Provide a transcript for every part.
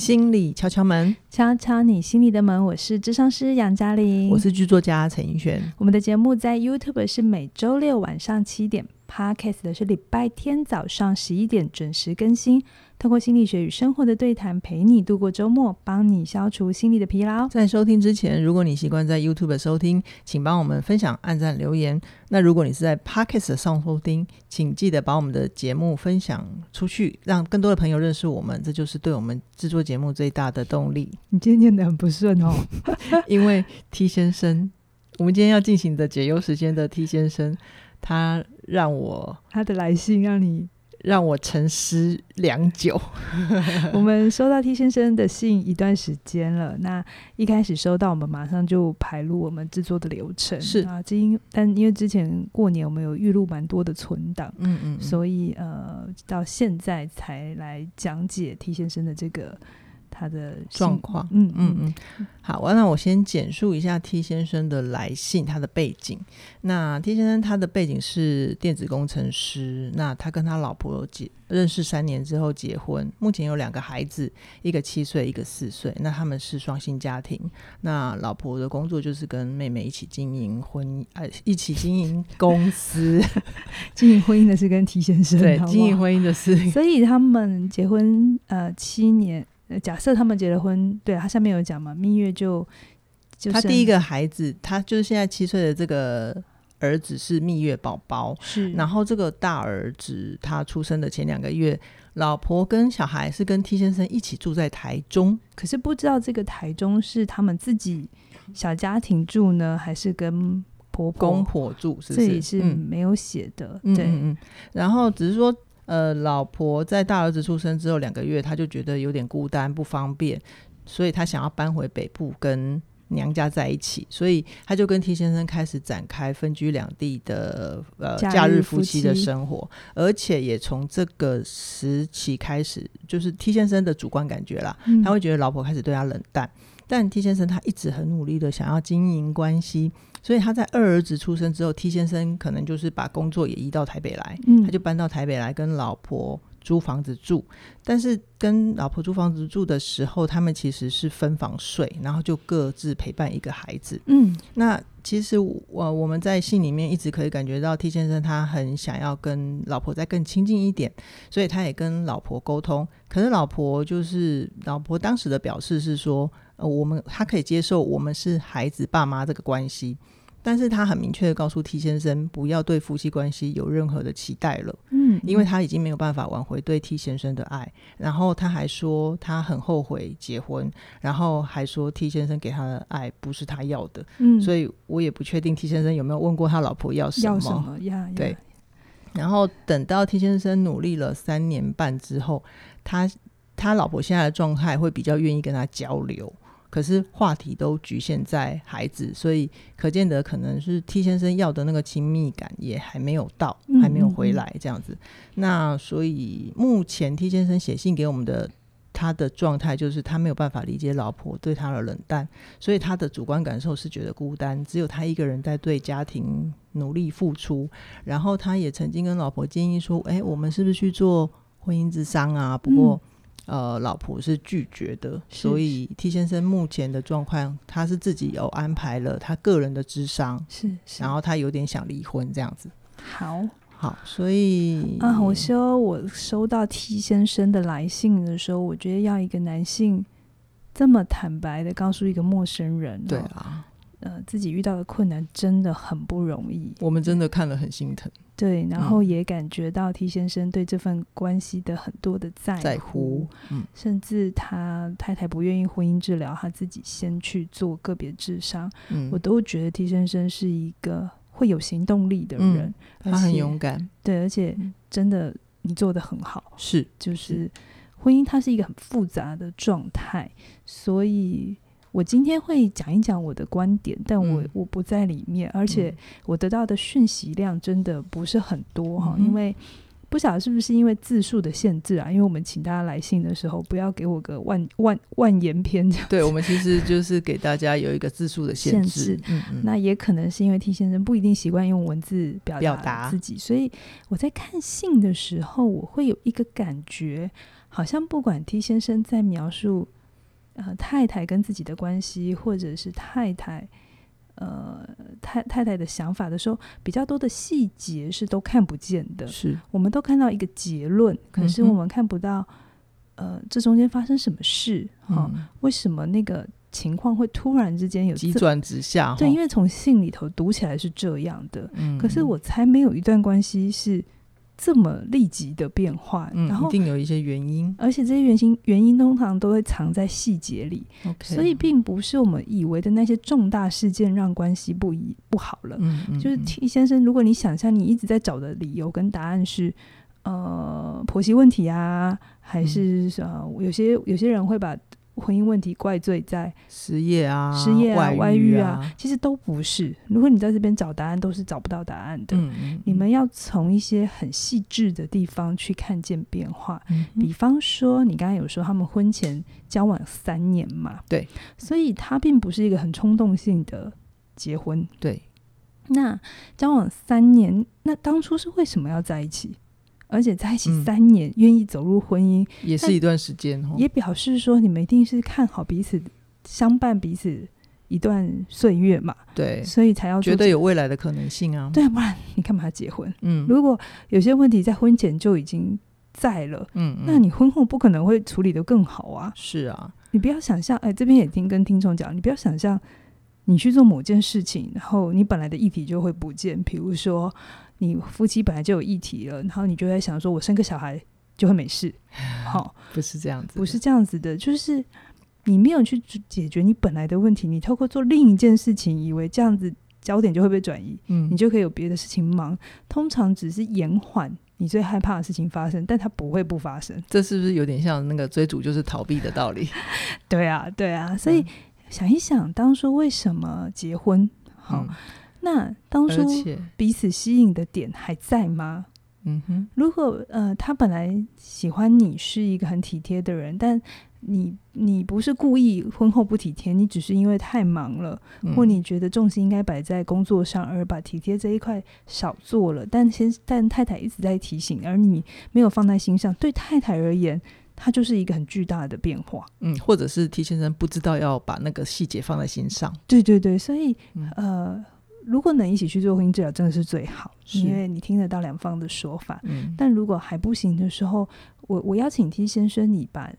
心理敲敲门，敲敲你心里的门。我是智商师杨嘉玲，我是剧作家陈奕轩。我们的节目在 YouTube 是每周六晚上七点，Podcast 的是礼拜天早上十一点准时更新。透过心理学与生活的对谈，陪你度过周末，帮你消除心理的疲劳。在收听之前，如果你习惯在 YouTube 收听，请帮我们分享、按赞、留言。那如果你是在 Podcast 上收听，请记得把我们的节目分享出去，让更多的朋友认识我们。这就是对我们制作节目最大的动力。你今天念得很不顺哦，因为 T 先生，我们今天要进行的解忧时间的 T 先生，他让我他的来信让你。让我沉思良久。我们收到 T 先生的信一段时间了，那一开始收到，我们马上就排入我们制作的流程。是啊，因但因为之前过年我们有预录蛮多的存档，嗯，嗯嗯，所以呃，到现在才来讲解 T 先生的这个。他的状况，嗯嗯嗯，好，那我先简述一下 T 先生的来信，他的背景。那 T 先生他的背景是电子工程师，那他跟他老婆结认识三年之后结婚，目前有两个孩子，一个七岁，一个四岁。那他们是双薪家庭，那老婆的工作就是跟妹妹一起经营婚姻，呃，一起经营公司，经营婚姻的是跟 T 先生，对，经营婚姻的是，所以他们结婚呃七年。假设他们结了婚，对，他下面有讲嘛，蜜月就，就他第一个孩子，他就是现在七岁的这个儿子是蜜月宝宝，是。然后这个大儿子他出生的前两个月，老婆跟小孩是跟 T 先生一起住在台中，可是不知道这个台中是他们自己小家庭住呢，还是跟婆婆公婆住？是不是？这里是没有写的，嗯、对，嗯，嗯，然后只是说。呃，老婆在大儿子出生之后两个月，他就觉得有点孤单不方便，所以他想要搬回北部跟娘家在一起，所以他就跟 T 先生开始展开分居两地的呃假日夫妻的生活，而且也从这个时期开始，就是 T 先生的主观感觉啦，嗯、他会觉得老婆开始对他冷淡，但 T 先生他一直很努力的想要经营关系。所以他在二儿子出生之后，T 先生可能就是把工作也移到台北来，嗯，他就搬到台北来跟老婆租房子住。但是跟老婆租房子住的时候，他们其实是分房睡，然后就各自陪伴一个孩子。嗯，那其实我我们在信里面一直可以感觉到 T 先生他很想要跟老婆再更亲近一点，所以他也跟老婆沟通。可是老婆就是老婆当时的表示是说。呃，我们他可以接受我们是孩子爸妈这个关系，但是他很明确的告诉 T 先生不要对夫妻关系有任何的期待了，嗯，因为他已经没有办法挽回对 T 先生的爱，然后他还说他很后悔结婚，然后还说 T 先生给他的爱不是他要的，嗯，所以我也不确定 T 先生有没有问过他老婆要什么，要什么呀？对，然后等到 T 先生努力了三年半之后，他他老婆现在的状态会比较愿意跟他交流。可是话题都局限在孩子，所以可见得可能是 T 先生要的那个亲密感也还没有到，嗯、还没有回来这样子。那所以目前 T 先生写信给我们的他的状态就是他没有办法理解老婆对他的冷淡，所以他的主观感受是觉得孤单，只有他一个人在对家庭努力付出。然后他也曾经跟老婆建议说：“哎、欸，我们是不是去做婚姻之商啊？”不过。嗯呃，老婆是拒绝的，所以 T 先生目前的状况，他是自己有安排了他个人的智商，是，是，然后他有点想离婚这样子。好，好，所以啊，我说我收到 T 先生的来信的时候，我觉得要一个男性这么坦白的告诉一个陌生人，对啊。呃，自己遇到的困难真的很不容易，我们真的。看了很心疼。对，然后也感觉到 T 先生对这份关系的很多的在乎，在乎，嗯，甚至他太太不愿意婚姻治疗，他自己先去做个别智商，嗯，我都觉得 T 先生是一个会有行动力的人，嗯，他很勇敢，对，而且真的你做得很好，是，就是婚姻它是一个很复杂的状态，所以。我今天会讲一讲我的观点，但我、嗯、我不在里面，而且我得到的讯息量真的不是很多哈，嗯、因为不晓得是不是因为字数的限制啊？因为我们请大家来信的时候，不要给我个万万万言篇这样。对，我们其实就是给大家有一个字数的限制。限制嗯嗯，那也可能是因为 T 先生不一定习惯用文字表达自己，所以我在看信的时候，我会有一个感觉。好像不管 T 先生在描述呃太太跟自己的关系，或者是太太呃太太太的想法的时候，比较多的细节是都看不见的。是，我们都看到一个结论，可是我们看不到、嗯、呃这中间发生什么事哈、嗯？为什么那个？情况会突然之间有急转直下，对，因为从信里头读起来是这样的，嗯，可是我才没有一段关系是这么立即的变化，嗯，然后一定有一些原因，而且这些原因原因通常都会藏在细节里，okay, 所以并不是我们以为的那些重大事件让关系不一不好了，嗯嗯，就是先生，如果你想象你一直在找的理由跟答案是呃婆媳问题啊，还是呃有些有些人会把。婚姻问题怪罪在失业啊、失业啊、外遇啊，啊，其实都不是。如果你在这边找答案，都是找不到答案的。你们要从一些很细致的地方去看见变化。嗯、比方说，你刚才有说他们婚前交往三年嘛？对，所以他并不是一个很冲动性的结婚。对，那交往三年，那当初是为什么要在一起？而且在一起三年，愿、嗯、意走入婚姻，也是一段时间，也表示说你们一定是看好彼此，相伴彼此一段岁月嘛。对，所以才要觉得有未来的可能性啊。对，不然你干嘛结婚？嗯，如果有些问题在婚前就已经在了，嗯，嗯，那你婚后不可能会处理的更好啊。是啊，你不要想象，哎，这边也听跟听众讲，你不要想象你去做某件事情，然后你本来的议题就会不见，比如说。你夫妻本来就有议题了，然后你就在想说，我生个小孩就会没事，好、哦，不是这样子，不是这样子的，就是你没有去解决你本来的问题，你透过做另一件事情，以为这样子焦点就会被转移，嗯，你就可以有别的事情忙，通常只是延缓你最害怕的事情发生，但它不会不发生。这是不是有点像那个追逐就是逃避的道理？对啊，对啊，所以、嗯、想一想，当初为什么结婚？好。嗯那当初彼此吸引的点还在吗？嗯哼，如果呃他本来喜欢你是一个很体贴的人，但你你不是故意婚后不体贴，你只是因为太忙了，嗯、或你觉得重心应该摆在工作上，而把体贴这一块少做了。但先但太太一直在提醒，而你没有放在心上，对太太而言，它就是一个很巨大的变化。嗯，或者是 T 先生不知道要把那个细节放在心上。对对对，所以、嗯、呃。如果能一起去做婚姻治疗，真的是最好，因为你听得到两方的说法。嗯，但如果还不行的时候，我我邀请 T 先生，你把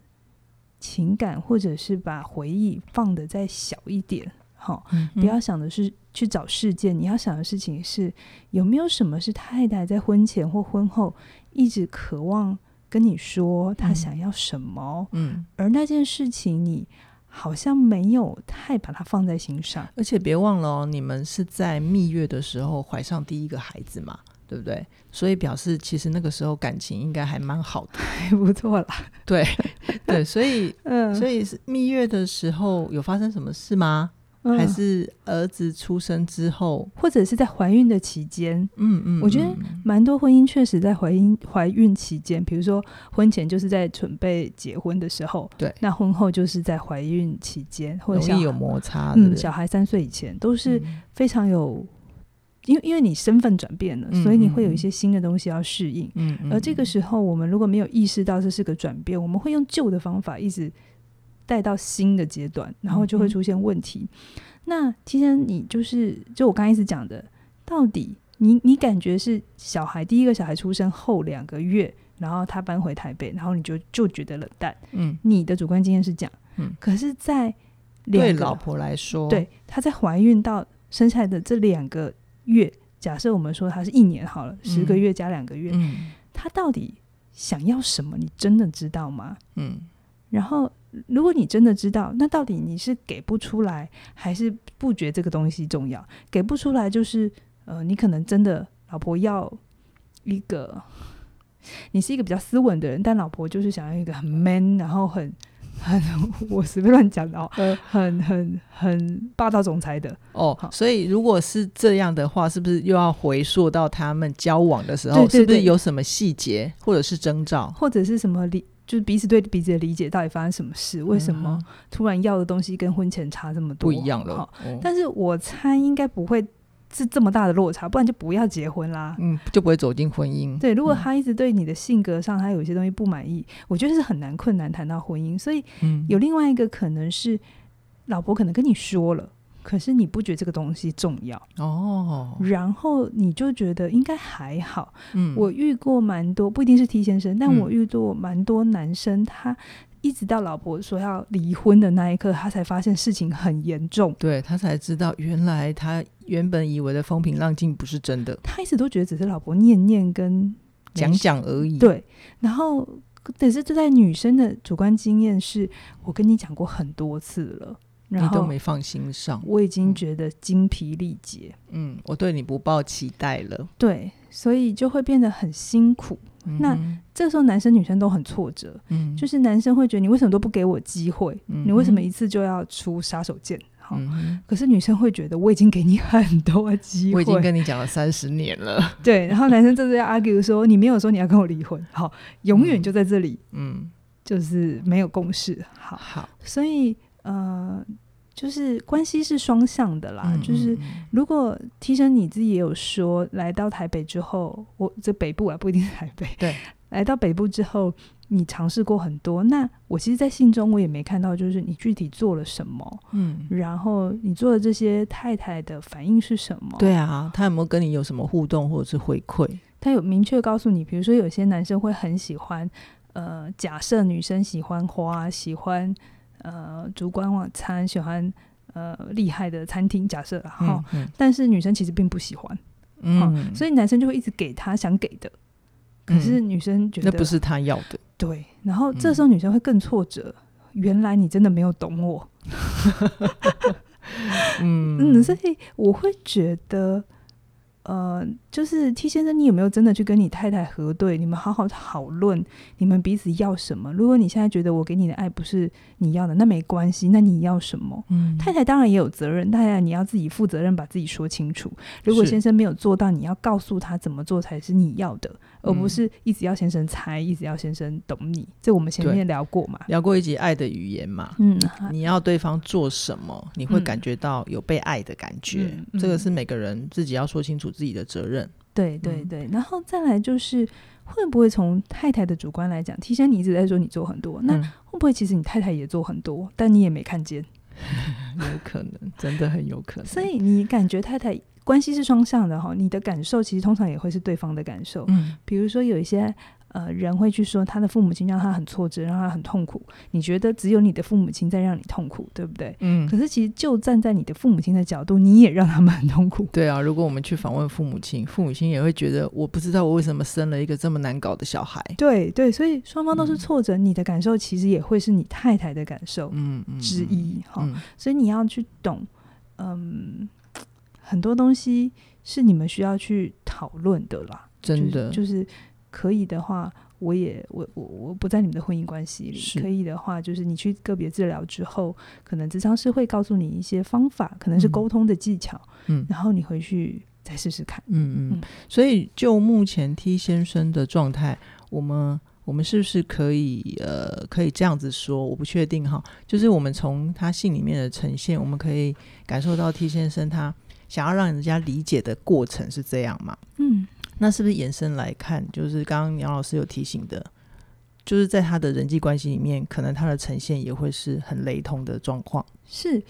情感或者是把回忆放的再小一点，好、嗯，不要想的是去找事件，你要想的事情是有没有什么是太太在婚前或婚后一直渴望跟你说她想要什么，嗯，而那件事情你。好像没有太把它放在心上，而且别忘了哦，你们是在蜜月的时候怀上第一个孩子嘛，对不对？所以表示其实那个时候感情应该还蛮好的，还 不错啦。对对，所以 嗯，所以是蜜月的时候有发生什么事吗？嗯、还是儿子出生之后，或者是在怀孕的期间？嗯嗯，我觉得蛮多婚姻确实在怀孕怀孕期间，比如说婚前就是在准备结婚的时候，对，那婚后就是在怀孕期间，或者有摩擦。嗯，小孩三岁以前都是非常有，因为因为你身份转变了，所以你会有一些新的东西要适应。嗯嗯，而这个时候我们如果没有意识到这是个转变，我们会用旧的方法一直。带到新的阶段，然后就会出现问题。嗯、那其实你就是，就我刚开始讲的，到底你你感觉是小孩第一个小孩出生后两个月，然后他搬回台北，然后你就就觉得冷淡。嗯，你的主观经验是这样。嗯，可是，在对老婆来说，对她在怀孕到生下来的这两个月，假设我们说她是一年好了，嗯、十个月加两个月，嗯，她到底想要什么？你真的知道吗？嗯，然后。如果你真的知道，那到底你是给不出来，还是不觉这个东西重要？给不出来就是，呃，你可能真的老婆要一个，你是一个比较斯文的人，但老婆就是想要一个很 man，然后很很我随便乱讲的哦，很很很霸道总裁的哦。所以如果是这样的话，是不是又要回溯到他们交往的时候，对对对，是不是有什么细节或者是征兆，或者是什么理？就是彼此对彼此的理解到底发生什么事？为什么突然要的东西跟婚前差这么多？不一样了。但是我猜应该不会是这么大的落差，不然就不要结婚啦。嗯，就不会走进婚姻。对，如果他一直对你的性格上他有一些东西不满意，嗯、我觉得是很难困难谈到婚姻。所以，有另外一个可能是，老婆可能跟你说了，可是你不觉得这个东西重要哦，然后你就觉得应该还好。嗯，我遇过蛮多，不一定是 T 先生，但我遇过蛮多男生他。一直到老婆说要离婚的那一刻，他才发现事情很严重。对，他才知道，原来他原本以为的风平浪静不是真的。他一直都觉得只是老婆念念跟讲讲而已。对，然后可是这在女生的主观经验是，我跟你讲过很多次了，然后你都没放心上。我已经觉得精疲力竭。嗯，我对你不抱期待了。对，所以就会变得很辛苦。那这时候男生女生都很挫折，嗯，就是男生会觉得你为什么都不给我机会，嗯，你为什么一次就要出杀手锏？好，嗯，可是女生会觉得我已经给你很多机会，我已经跟你讲了三十年了，对，然后男生就是要 argue 说你没有说你要跟我离婚，好，永远就在这里，嗯，就是没有共识，好，好，所以呃。就是关系是双向的啦，嗯、就是如果提升你自己也有说，来到台北之后，我这北部啊不一定是台北，对，来到北部之后，你尝试过很多。那我其实，在信中我也没看到，就是你具体做了什么，嗯，然后你做的这些太太的反应是什么？对啊，他有没有跟你有什么互动或者是回馈？他有明确告诉你，比如说有些男生会很喜欢，呃，假设女生喜欢花，喜欢。呃，烛光晚餐喜欢呃厉害的餐厅，假设哈，嗯嗯、但是女生其实并不喜欢，嗯，所以男生就会一直给她想给的，可是女生觉得、嗯、那不是她要的，对，然后这时候女生会更挫折，嗯、原来你真的没有懂我，嗯。嗯，所以我会觉得。呃，就是 T 先生，你有没有真的去跟你太太核对？你们好好讨论，你们彼此要什么？如果你现在觉得我给你的爱不是你要的，那没关系。那你要什么？嗯，太太当然也有责任，太太你要自己负责任，把自己说清楚。如果先生没有做到，你要告诉他怎么做才是你要的，而不是一直要先生猜，一直要先生懂你。这我们前面聊过嘛？聊过一集爱的语言嘛？嗯，你要对方做什么，你会感觉到有被爱的感觉。这个是每个人自己要说清楚。自己的责任，对对对，然后再来就是会不会从太太的主观来讲，提前你一直在说你做很多，那会不会其实你太太也做很多，但你也没看见？有可能，真的很有可能。所以你感觉太太关系是双向的哈，你的感受其实通常也会是对方的感受。嗯，比如说有一些。呃，人会去说他的父母亲让他很挫折，让他很痛苦。你觉得只有你的父母亲在让你痛苦，对不对？嗯。可是其实就站在你的父母亲的角度，你也让他们很痛苦。对啊，如果我们去访问父母亲，父母亲也会觉得我不知道我为什么生了一个这么难搞的小孩。对对，所以双方都是挫折，嗯、你的感受其实也会是你太太的感受，嗯之一哈。嗯嗯、所以你要去懂，嗯，很多东西是你们需要去讨论的啦。真的就是。就是可以的话，我也我我我不在你们的婚姻关系里。可以的话，就是你去个别治疗之后，可能咨商师会告诉你一些方法，可能是沟通的技巧。嗯，然后你回去再试试看。嗯嗯。嗯，所以就目前 T 先生的状态，我们我们是不是可以呃可以这样子说？我不确定哈。就是我们从他信里面的呈现，我们可以感受到 T 先生他想要让人家理解的过程是这样嘛？嗯。那是不是延伸来看，就是刚刚杨老师有提醒的，就是在他的人际关系里面，可能他的呈现也会是很雷同的状况。是，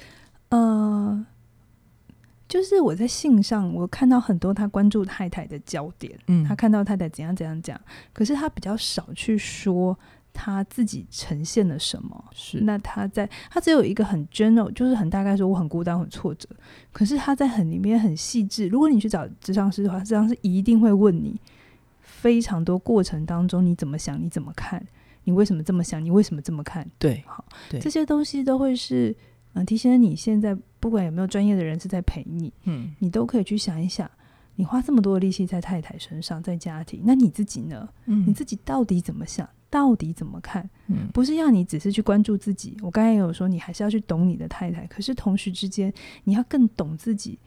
呃，就是我在信上我看到很多他关注太太的焦点，嗯，他看到太太怎样怎样讲，可是他比较少去说。他自己呈现了什么？是那他在他只有一个很 general，就是很大概说我很孤单、很挫折。可是他在很里面很细致。如果你去找智商师的话，智商师一定会问你非常多过程当中你怎么想、你怎么看、你为什么这么想、你为什么这么看？对，好，对这些东西都会是嗯，提醒你现在不管有没有专业的人是在陪你，嗯，你都可以去想一想，你花这么多的力气在太太身上，在家庭，那你自己呢？嗯，你自己到底怎么想？到底怎么看？嗯，不是要你只是去关注自己。我刚才也有说，你还是要去懂你的太太。可是同时之间，你要更懂自己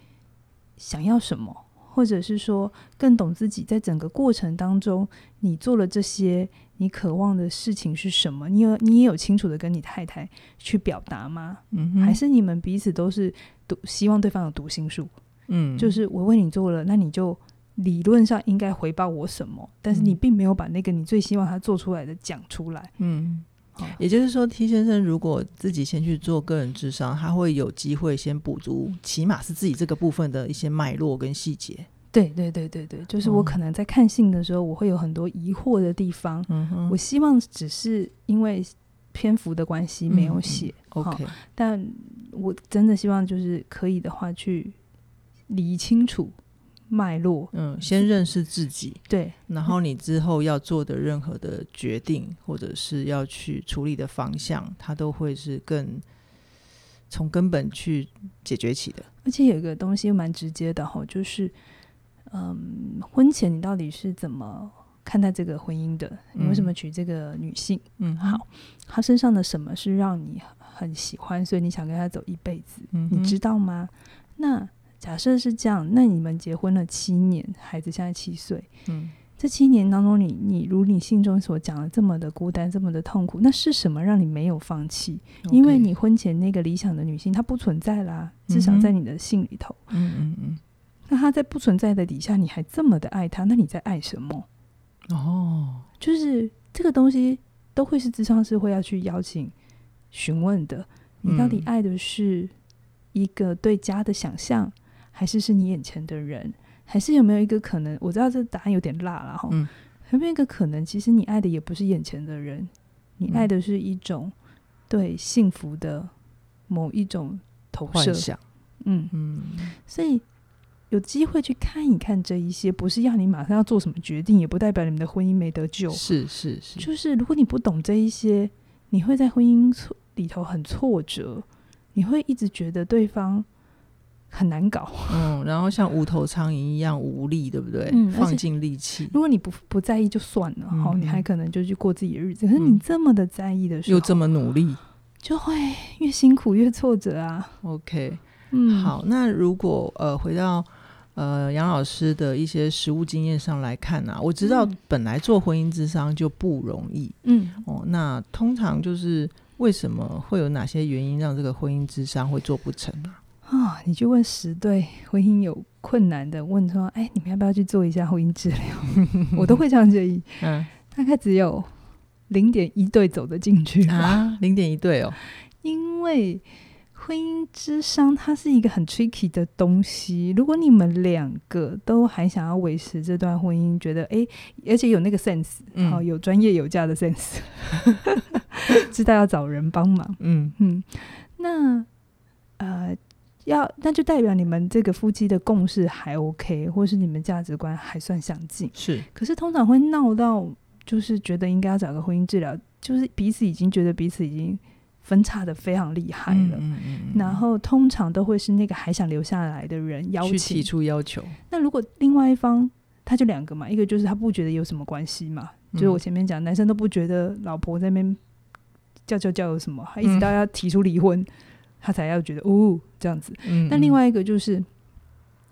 想要什么，或者是说更懂自己在整个过程当中，你做了这些，你渴望的事情是什么？你有你也有清楚的跟你太太去表达吗？还是你们彼此都是读希望对方有读心术？嗯，就是我为你做了，那你就理论上应该回报我什么？但是你并没有把那个你最希望他做出来的讲出来。嗯，也就是说，T 先生如果自己先去做个人智商，他会有机会先补足，起码是自己这个部分的一些脉络跟细节。对对对对对，就是我可能在看信的时候，我会有很多疑惑的地方。嗯，我希望只是因为篇幅的关系没有写。嗯嗯，OK，但我真的希望就是可以的话去。理清楚脉络，嗯，先认识自己，对，然后你之后要做的任何的决定，嗯、或者是要去处理的方向，它都会是更从根本去解决起的。而且有一个东西蛮直接的哈，就是，嗯，婚前你到底是怎么看待这个婚姻的？你为什么娶这个女性？嗯，好，她身上的什么是让你很喜欢，所以你想跟她走一辈子？嗯，你知道吗？那假设是这样，那你们结婚了七年，孩子现在七岁。嗯，这七年当中你，你你如你信中所讲的这么的孤单，这么的痛苦，那是什么让你没有放弃.因为你婚前那个理想的女性她不存在啦，至少在你的信里头。嗯嗯嗯。那她在不存在的底下，你还这么的爱她，那你在爱什么？哦，就是这个东西都会是智商师会要去邀请询问的。你到底爱的是一个对家的想象？还是是你眼前的人，还是有没有一个可能？我知道这答案有点辣了哈。嗯，有没有一个可能？其实你爱的也不是眼前的人，你爱的是一种对幸福的某一种投射。嗯嗯。所以有机会去看一看这一些，不是要你马上要做什么决定，也不代表你们的婚姻没得救。是是是。就是如果你不懂这一些，你会在婚姻里头很挫折，你会一直觉得对方。很难搞，嗯，然后像无头苍蝇一样无力，对不对？嗯，放尽力气。如果你不不在意就算了，好、嗯，你还可能就去过自己的日子。可是你这么的在意的时候，又这么努力，就会越辛苦越挫折啊。OK，嗯，好，那如果呃回到呃杨老师的一些实务经验上来看啊，我知道本来做婚姻智商就不容易，嗯，哦，那通常就是为什么会有哪些原因让这个婚姻智商会做不成呢、啊？啊、哦，你去问十对婚姻有困难的，问说：“哎，你们要不要去做一下婚姻治疗？” 我都会这样建议。嗯，大概只有零点一对走得进去啊，零点一对哦。因为婚姻之商它是一个很 tricky 的东西。如果你们两个都还想要维持这段婚姻，觉得哎，而且有那个 sense，好、嗯、有专业有价的 sense，知道要找人帮忙。嗯嗯，那呃。要，那就代表你们这个夫妻的共识还 OK，或是你们价值观还算相近。是，可是通常会闹到，就是觉得应该要找个婚姻治疗，就是彼此已经觉得彼此已经分叉的非常厉害了。嗯嗯嗯。然后通常都会是那个还想留下来的人邀请，去提出要求。那如果另外一方，他就两个嘛，一个就是他不觉得有什么关系嘛，嗯、就是我前面讲，男生都不觉得老婆在那边叫叫叫有什么，他一直到要提出离婚。嗯他才要觉得哦，这样子。嗯，但另外一个就是，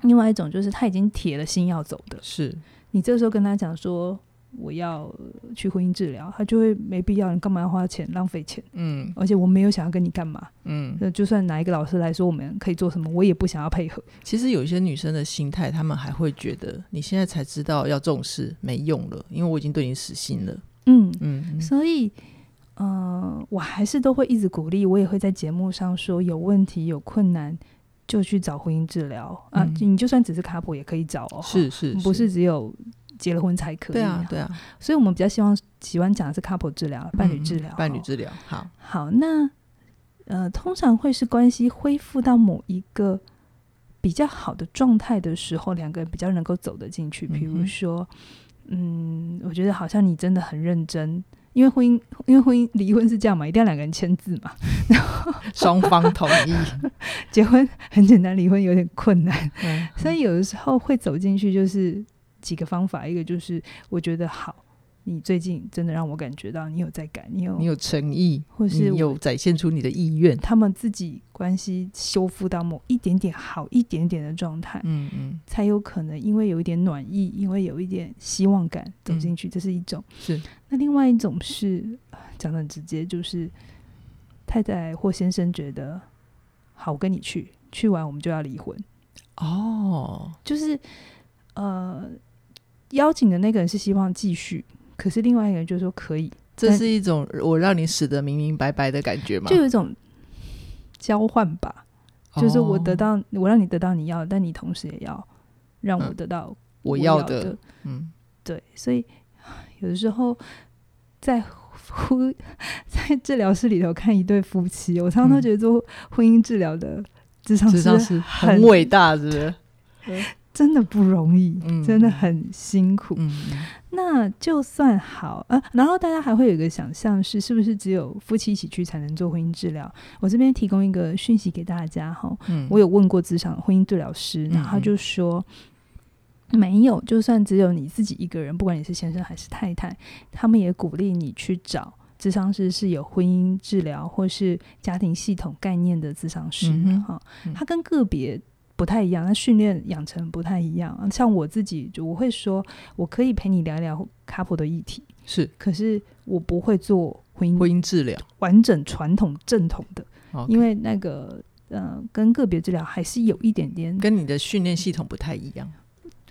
另外一种就是他已经铁了心要走的。是你这时候跟他讲说我要去婚姻治疗，他就会没必要，你干嘛要花钱浪费钱？嗯，而且我没有想要跟你干嘛。嗯，那就算哪一个老师来说我们可以做什么，我也不想要配合。其实有一些女生的心态，她们还会觉得你现在才知道要重视没用了，因为我已经对你死心了。嗯嗯，所以。嗯、呃，我还是都会一直鼓励，我也会在节目上说，有问题、有困难就去找婚姻治疗、嗯、啊。你就算只是 couple 也可以找哦，是是，是，不是只有结了婚才可以？对啊，对啊。所以我们比较希望喜欢讲的是 couple 治疗、伴侣治疗、嗯、伴侣治疗。好，好，那呃，通常会是关系恢复到某一个比较好的状态的时候，两个人比较能够走得进去。比如说，嗯，我觉得好像你真的很认真。因为婚姻，因为婚姻离婚是这样嘛，一定要两个人签字嘛，然后双方同意。结婚很简单，离婚有点困难。嗯，所以有的时候会走进去，就是几个方法，一个就是我觉得好。你最近真的让我感觉到你有在改，你有你有诚意，或是有展现出你的意愿。他们自己关系修复到某一点点好一点点的状态，嗯嗯，才有可能因为有一点暖意，因为有一点希望感走进去，嗯，这是一种。是。那另外一种是讲的很直接，就是太太或先生觉得好，我跟你去，去完我们就要离婚。哦，就是呃，邀请的那个人是希望继续，可是另外一个人就说可以，这是一种我让你死的明明白白的感觉吗？就有一种交换吧，哦、就是我得到，我让你得到你要的，但你同时也要让我得到我要的，嗯、要的嗯，对，所以有的时候在。夫 在治疗室里头看一对夫妻，我常常都觉得做婚姻治疗的智商是很伟大，是不是？真的不容易，嗯、真的很辛苦。嗯、那就算好啊，然后大家还会有一个想象是，是不是只有夫妻一起去才能做婚姻治疗？我这边提供一个讯息给大家哈，嗯、我有问过职场婚姻治疗师，然后他就说。没有，就算只有你自己一个人，不管你是先生还是太太，他们也鼓励你去找智商师，是有婚姻治疗或是家庭系统概念的咨商师。哈、嗯，他跟个别不太一样，那训练养成不太一样。像我自己，就我会说，我可以陪你聊一聊 couple 的议题，是，可是我不会做婚姻婚姻治疗完整传统正统的，Okay. 因为那个呃，跟个别治疗还是有一点点跟你的训练系统不太一样。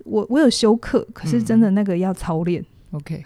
我我有修课，可是真的那个要操练。嗯、OK，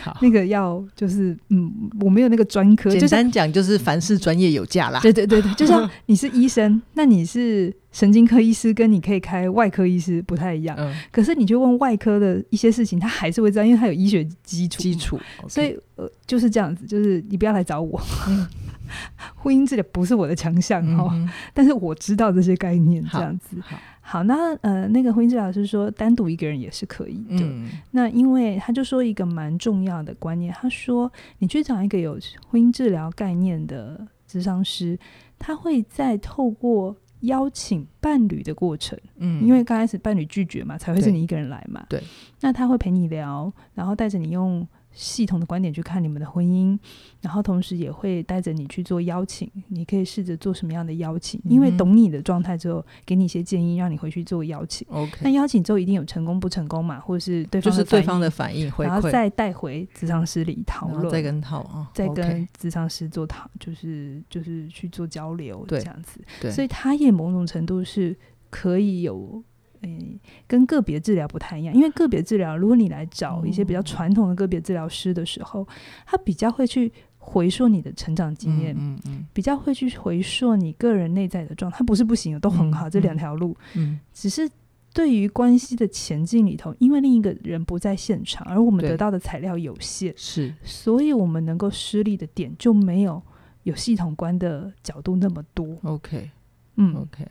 好，那个要就是嗯，我没有那个专科。简单讲就是凡事专业有价啦。对对对对，就像你是医生，那你是神经科医师，跟你可以开外科医师不太一样。嗯。可是你就问外科的一些事情，他还是会知道，因为他有医学基础。基础。所以呃，就是这样子，就是你不要来找我。嗯、婚姻治疗不是我的强项哦，嗯、但是我知道这些概念，这样子。好。好好，那呃，那个婚姻治疗师说，单独一个人也是可以的。嗯、那因为他就说一个蛮重要的观念，他说你去找一个有婚姻治疗概念的智商师，他会在透过邀请伴侣的过程，嗯，因为刚开始伴侣拒绝嘛，才会是你一个人来嘛。对，那他会陪你聊，然后带着你用。系统的观点去看你们的婚姻，然后同时也会带着你去做邀请，你可以试着做什么样的邀请？因为懂你的状态之后，给你一些建议，让你回去做邀请。OK，那邀请之后一定有成功不成功嘛？或者是对方就是对方的反应，然后再带回咨商师里讨论，再跟讨啊，再跟咨商师做讨，就是就是去做交流，这样子。对，所以他也某种程度是可以有。诶，跟个别治疗不太一样，因为个别治疗，如果你来找一些比较传统的个别治疗师的时候，他比较会去回溯你的成长经验，嗯嗯，比较会去回溯你个人内在的状态，他不是不行，都很好，这两条路，嗯，只是对于关系的前进里头，因为另一个人不在现场，而我们得到的材料有限，是，所以我们能够施力的点就没有有系统观的角度那么多。OK，嗯，OK，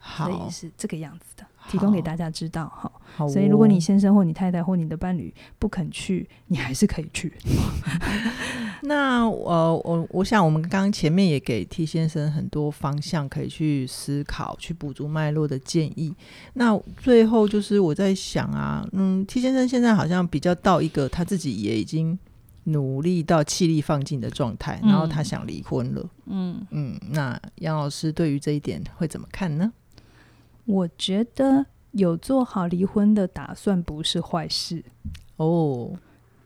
好，所以是这个样子的。提供给大家知道哈，好哦、所以如果你先生或你太太或你的伴侣不肯去，你还是可以去。那呃，我我想我们刚刚前面也给 T 先生很多方向可以去思考、去补足脉络的建议。那最后就是我在想啊，嗯，T 先生现在好像比较到一个他自己也已经努力到气力放尽的状态，然后他想离婚了。嗯嗯，那杨老师对于这一点会怎么看呢？我觉得有做好离婚的打算不是坏事哦。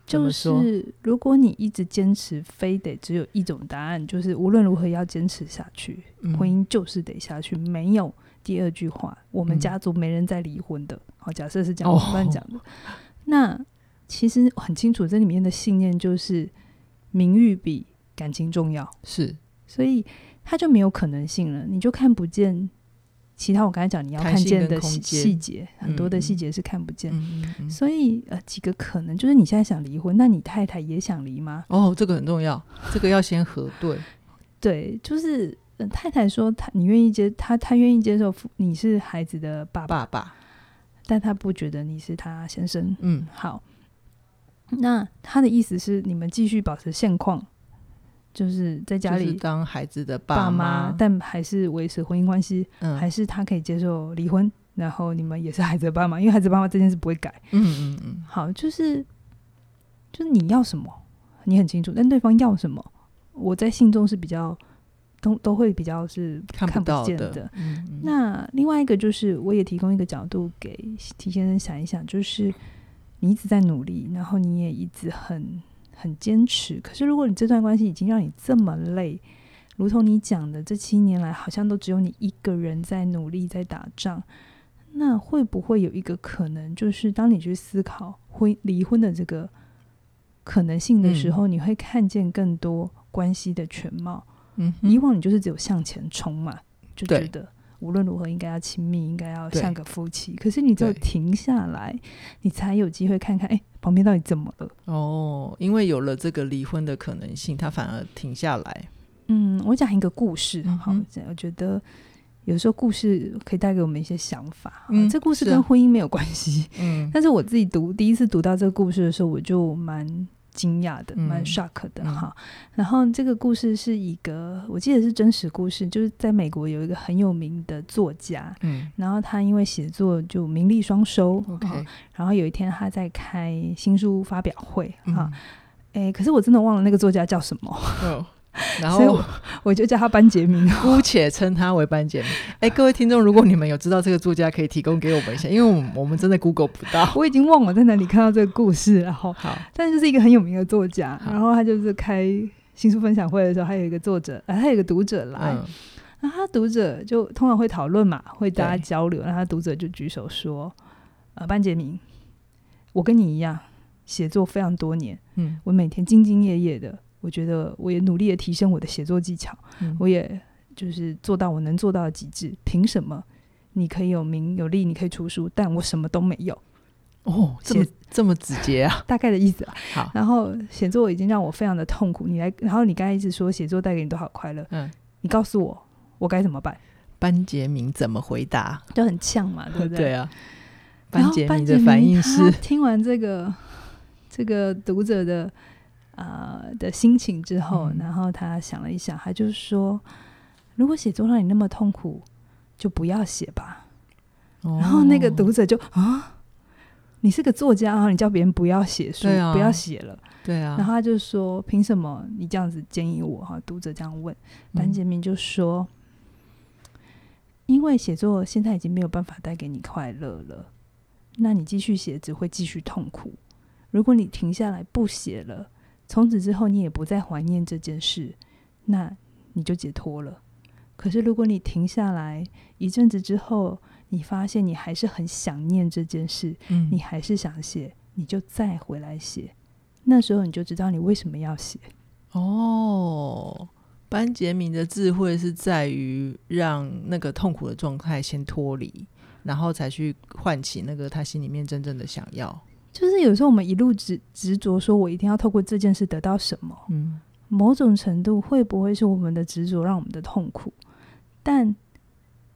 就是如果你一直坚持，非得只有一种答案，就是无论如何要坚持下去，嗯、婚姻就是得下去，没有第二句话。我们家族没人再离婚的。好、嗯，假设是这样，我乱讲的。哦、那其实很清楚，这里面的信念就是名誉比感情重要，是，所以他就没有可能性了，你就看不见。其他我刚才讲你要看见的细节，很多的细节是看不见，所以呃几个可能就是你现在想离婚，那你太太也想离吗？哦，这个很重要，这个要先核对。对，就是、呃、太太说她你愿意接她，她愿意接受你是孩子的爸爸，爸爸，但她不觉得你是她先生。嗯，好，那他的意思是你们继续保持现况。就是在家里当孩子的爸妈，但还是维持婚姻关系，嗯、还是他可以接受离婚，然后你们也是孩子的爸妈，因为孩子爸妈这件事不会改。嗯嗯嗯，好，就是就是你要什么，你很清楚，但对方要什么，我在信中是比较都都会比较是看不见的。的嗯嗯，那另外一个就是，我也提供一个角度给提先生想一想，就是你一直在努力，然后你也一直很。很坚持，可是如果你这段关系已经让你这么累，如同你讲的，这七年来好像都只有你一个人在努力在打仗，那会不会有一个可能，就是当你去思考婚离婚的这个可能性的时候，嗯、你会看见更多关系的全貌？嗯，以往你就是只有向前冲嘛，就觉得无论如何应该要亲密，应该要像个夫妻。可是你只有停下来，你才有机会看看，哎，旁边到底怎么了？哦，因为有了这个离婚的可能性，他反而停下来。嗯，我讲一个故事，嗯、好，我觉得。有时候故事可以带给我们一些想法。嗯，这故事跟婚姻没有关系。嗯，但是我自己读第一次读到这个故事的时候，我就蛮惊讶的，蛮 shock 的哈。然后这个故事是一个，我记得是真实故事，就是在美国有一个很有名的作家，嗯，然后他因为写作就名利双收。OK，然后有一天他在开新书发表会哈，哎，可是我真的忘了那个作家叫什么。然后我，就叫他班杰明，姑且称他为班杰明。哎，各位听众，如果你们有知道这个作家，可以提供给我们一下，因为我们我们真的 Google 不到。我已经忘了在哪里看到这个故事，然后好，但是就是一个很有名的作家。然后他就是开新书分享会的时候，还有一个作者，呃，还有一个读者来，嗯、然后他读者就通常会讨论嘛，会大家交流。然后他读者就举手说：“呃，班杰明，我跟你一样，写作非常多年，嗯，我每天兢兢业业的。”我觉得我也努力的提升我的写作技巧，嗯、我也就是做到我能做到的极致。凭什么你可以有名有利，你可以出书，但我什么都没有？哦，这么这么直接啊？大概的意思啊。好，然后写作已经让我非常的痛苦。你来，然后你刚才一直说写作带给你多少快乐？嗯，你告诉我，我该怎么办？班杰明怎么回答？就很呛嘛，对不对？对啊。班杰明的反应是：听完这个这个读者的。呃的心情之后，嗯、然后他想了一想，他就说：“如果写作让你那么痛苦，就不要写吧。哦”然后那个读者就啊，你是个作家啊，你叫别人不要写书，啊、不要写了，对啊。然后他就说：“凭什么你这样子建议我？”哈，读者这样问，班杰明就说：“嗯、因为写作现在已经没有办法带给你快乐了，那你继续写只会继续痛苦。如果你停下来不写了。”从此之后，你也不再怀念这件事，那你就解脱了。可是，如果你停下来一阵子之后，你发现你还是很想念这件事，嗯，你还是想写，你就再回来写。那时候你就知道你为什么要写。哦，班杰明的智慧是在于让那个痛苦的状态先脱离，然后才去唤起那个他心里面真正的想要。就是有时候我们一路执执着说，我一定要透过这件事得到什么。嗯，某种程度会不会是我们的执着让我们的痛苦？但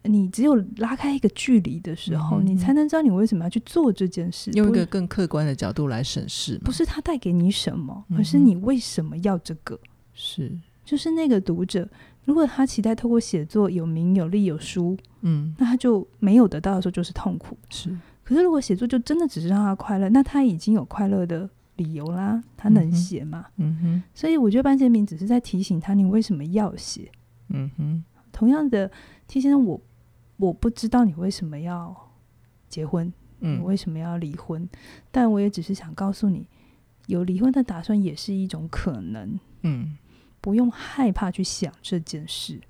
你只有拉开一个距离的时候，你才能知道你为什么要去做这件事。用一个更客观的角度来审视，不是他带给你什么，而是你为什么要这个？是，就是那个读者，如果他期待透过写作有名有利有书，嗯，那他就没有得到的时候就是痛苦。是。可是，如果写作就真的只是让他快乐，那他已经有快乐的理由啦。他能写吗？嗯哼。所以，我觉得班杰明只是在提醒他，你为什么要写？嗯哼。同样的提先生，我我不知道你为什么要结婚，嗯，你为什么要离婚？但我也只是想告诉你，有离婚的打算也是一种可能。嗯，不用害怕去想这件事。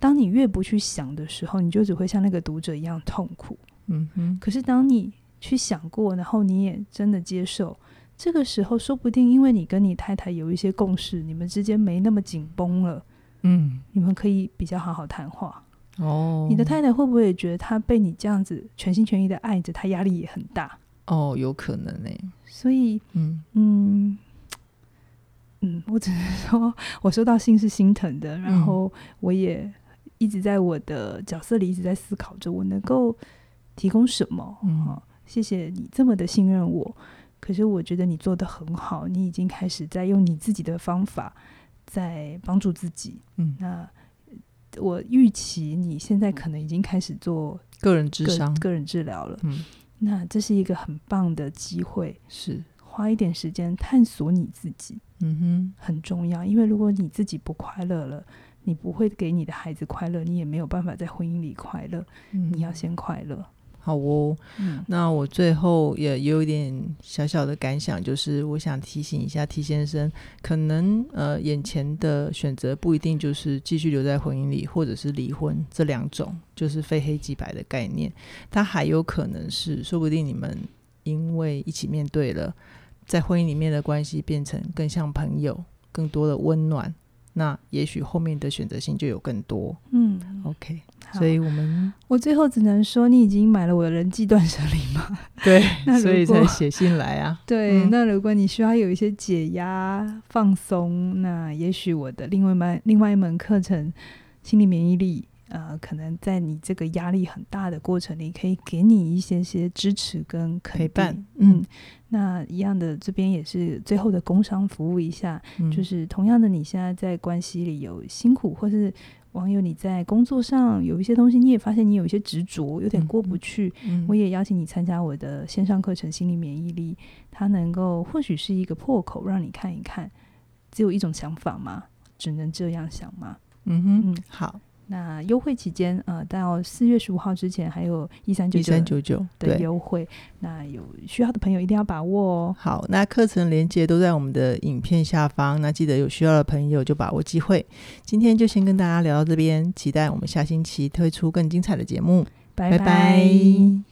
当你越不去想的时候，你就只会像那个读者一样痛苦。嗯哼，可是当你去想过，然后你也真的接受，这个时候说不定因为你跟你太太有一些共识，你们之间没那么紧绷了，嗯，你们可以比较好好谈话。哦，你的太太会不会也觉得她被你这样子全心全意的爱着，她压力也很大？哦，有可能呢。所以，嗯嗯嗯，我只是说，我收到信是心疼的，然后我也一直在我的角色里一直在思考着，我能够。提供什么？嗯、哦，谢谢你这么的信任我。可是我觉得你做的很好，你已经开始在用你自己的方法在帮助自己。嗯，那我预期你现在可能已经开始做个人智商、个人治疗了。嗯，那这是一个很棒的机会，是花一点时间探索你自己。嗯哼，很重要，因为如果你自己不快乐了，你不会给你的孩子快乐，你也没有办法在婚姻里快乐。嗯，你要先快乐。好哦，嗯，那我最后也有一点小小的感想，就是我想提醒一下 T 先生，可能呃眼前的选择不一定就是继续留在婚姻里，或者是离婚这两种，就是非黑即白的概念，它还有可能是，说不定你们因为一起面对了，在婚姻里面的关系变成更像朋友，更多的温暖。那也许后面的选择性就有更多。嗯，OK，所以我们我最后只能说，你已经买了我的人际断舍离吗？对，所以才写信来啊。对，嗯、那如果你需要有一些解压、放松，那也许我的另外一门另外一门课程——心理免疫力。呃，可能在你这个压力很大的过程里，可以给你一些些支持跟陪伴。嗯，那一样的，这边也是最后的工商服务一下，嗯、就是同样的，你现在在关系里有辛苦，或是网友你在工作上有一些东西，你也发现你有一些执着，有点过不去。嗯嗯、我也邀请你参加我的线上课程《心理免疫力》，它能够或许是一个破口，让你看一看，只有一种想法吗？只能这样想吗？嗯哼，嗯，好。那优惠期间，呃，到四月十五号之前还有一三九九一三九九的优惠，那有需要的朋友一定要把握哦。好，那课程连接都在我们的影片下方，那记得有需要的朋友就把握机会。今天就先跟大家聊到这边，期待我们下星期推出更精彩的节目。拜拜。拜拜。